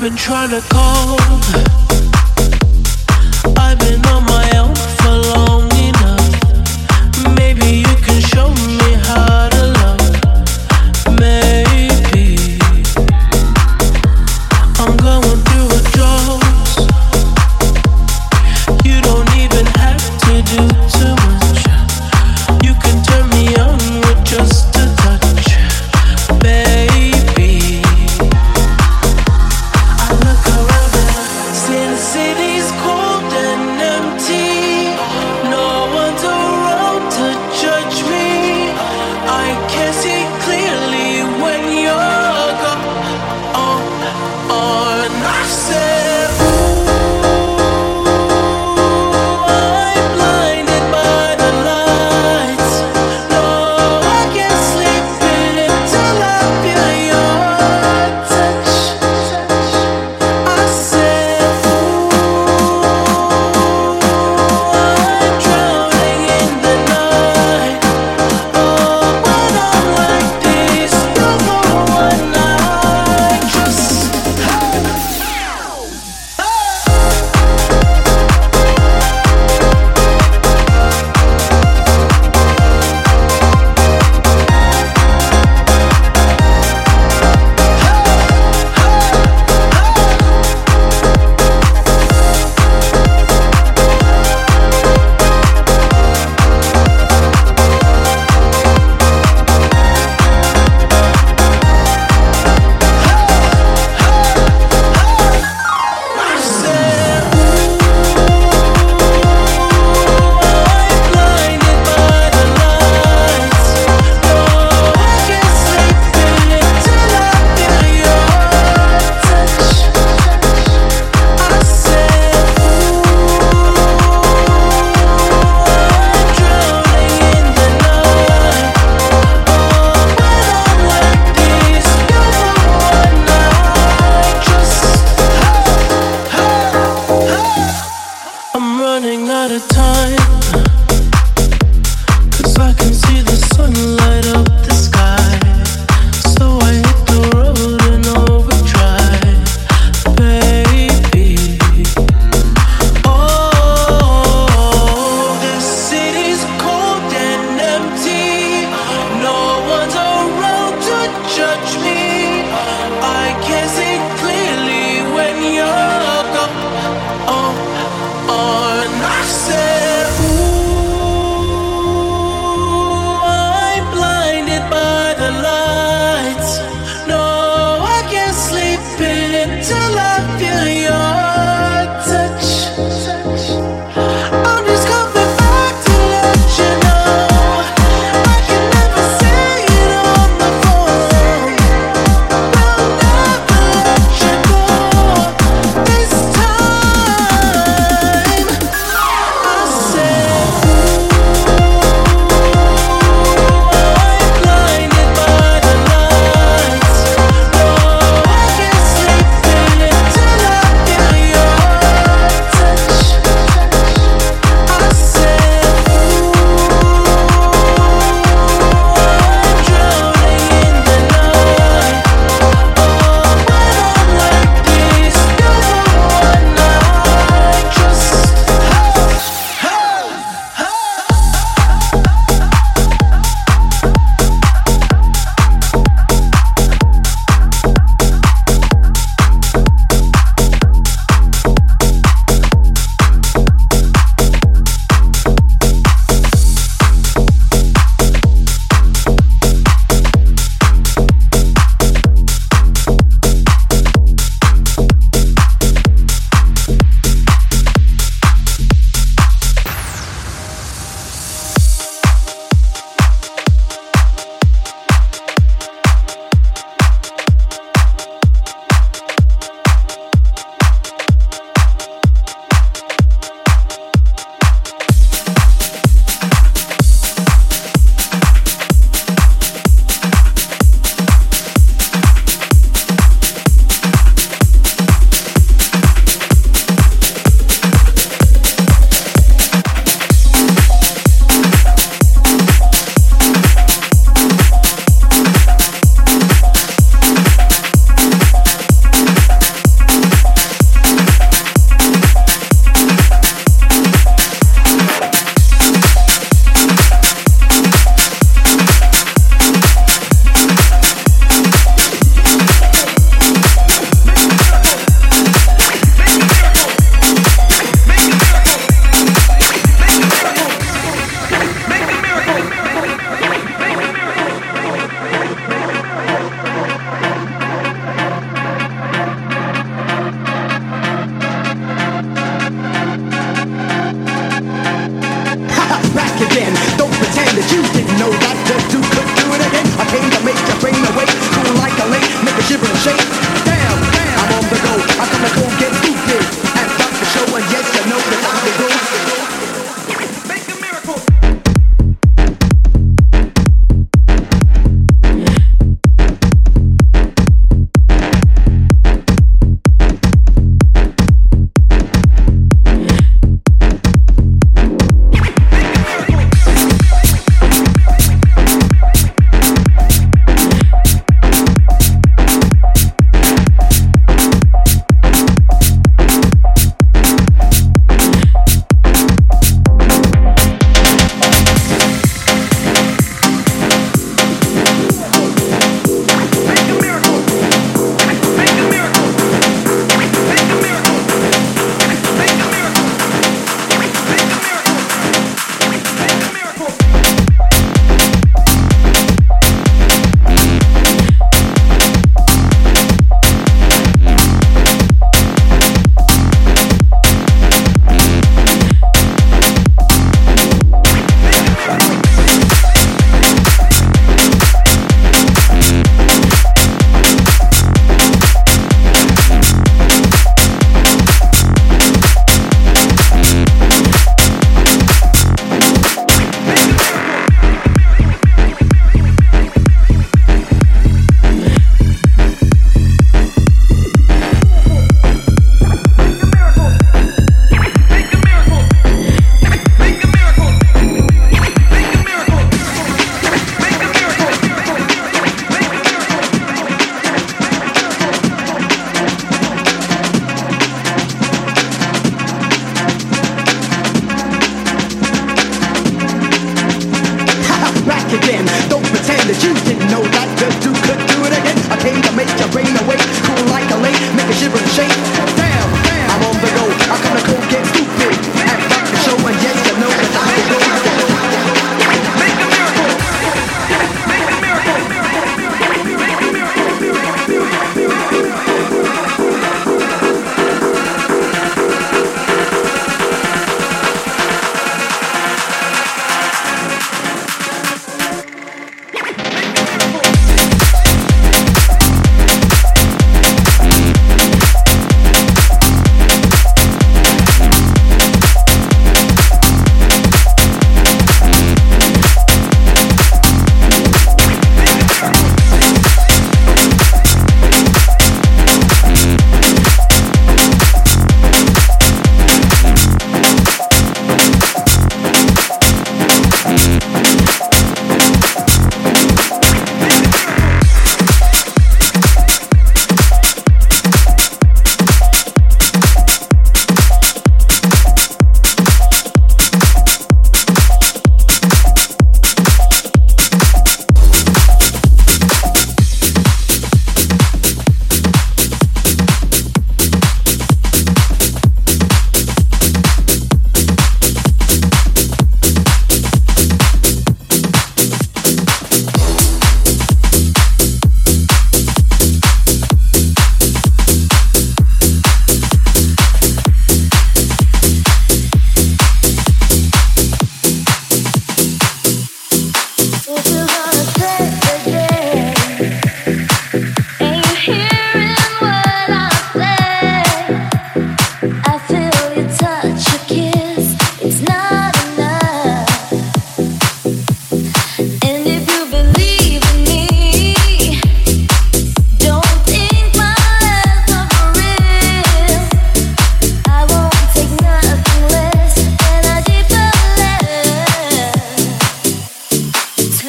Been trying to call.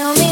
tell me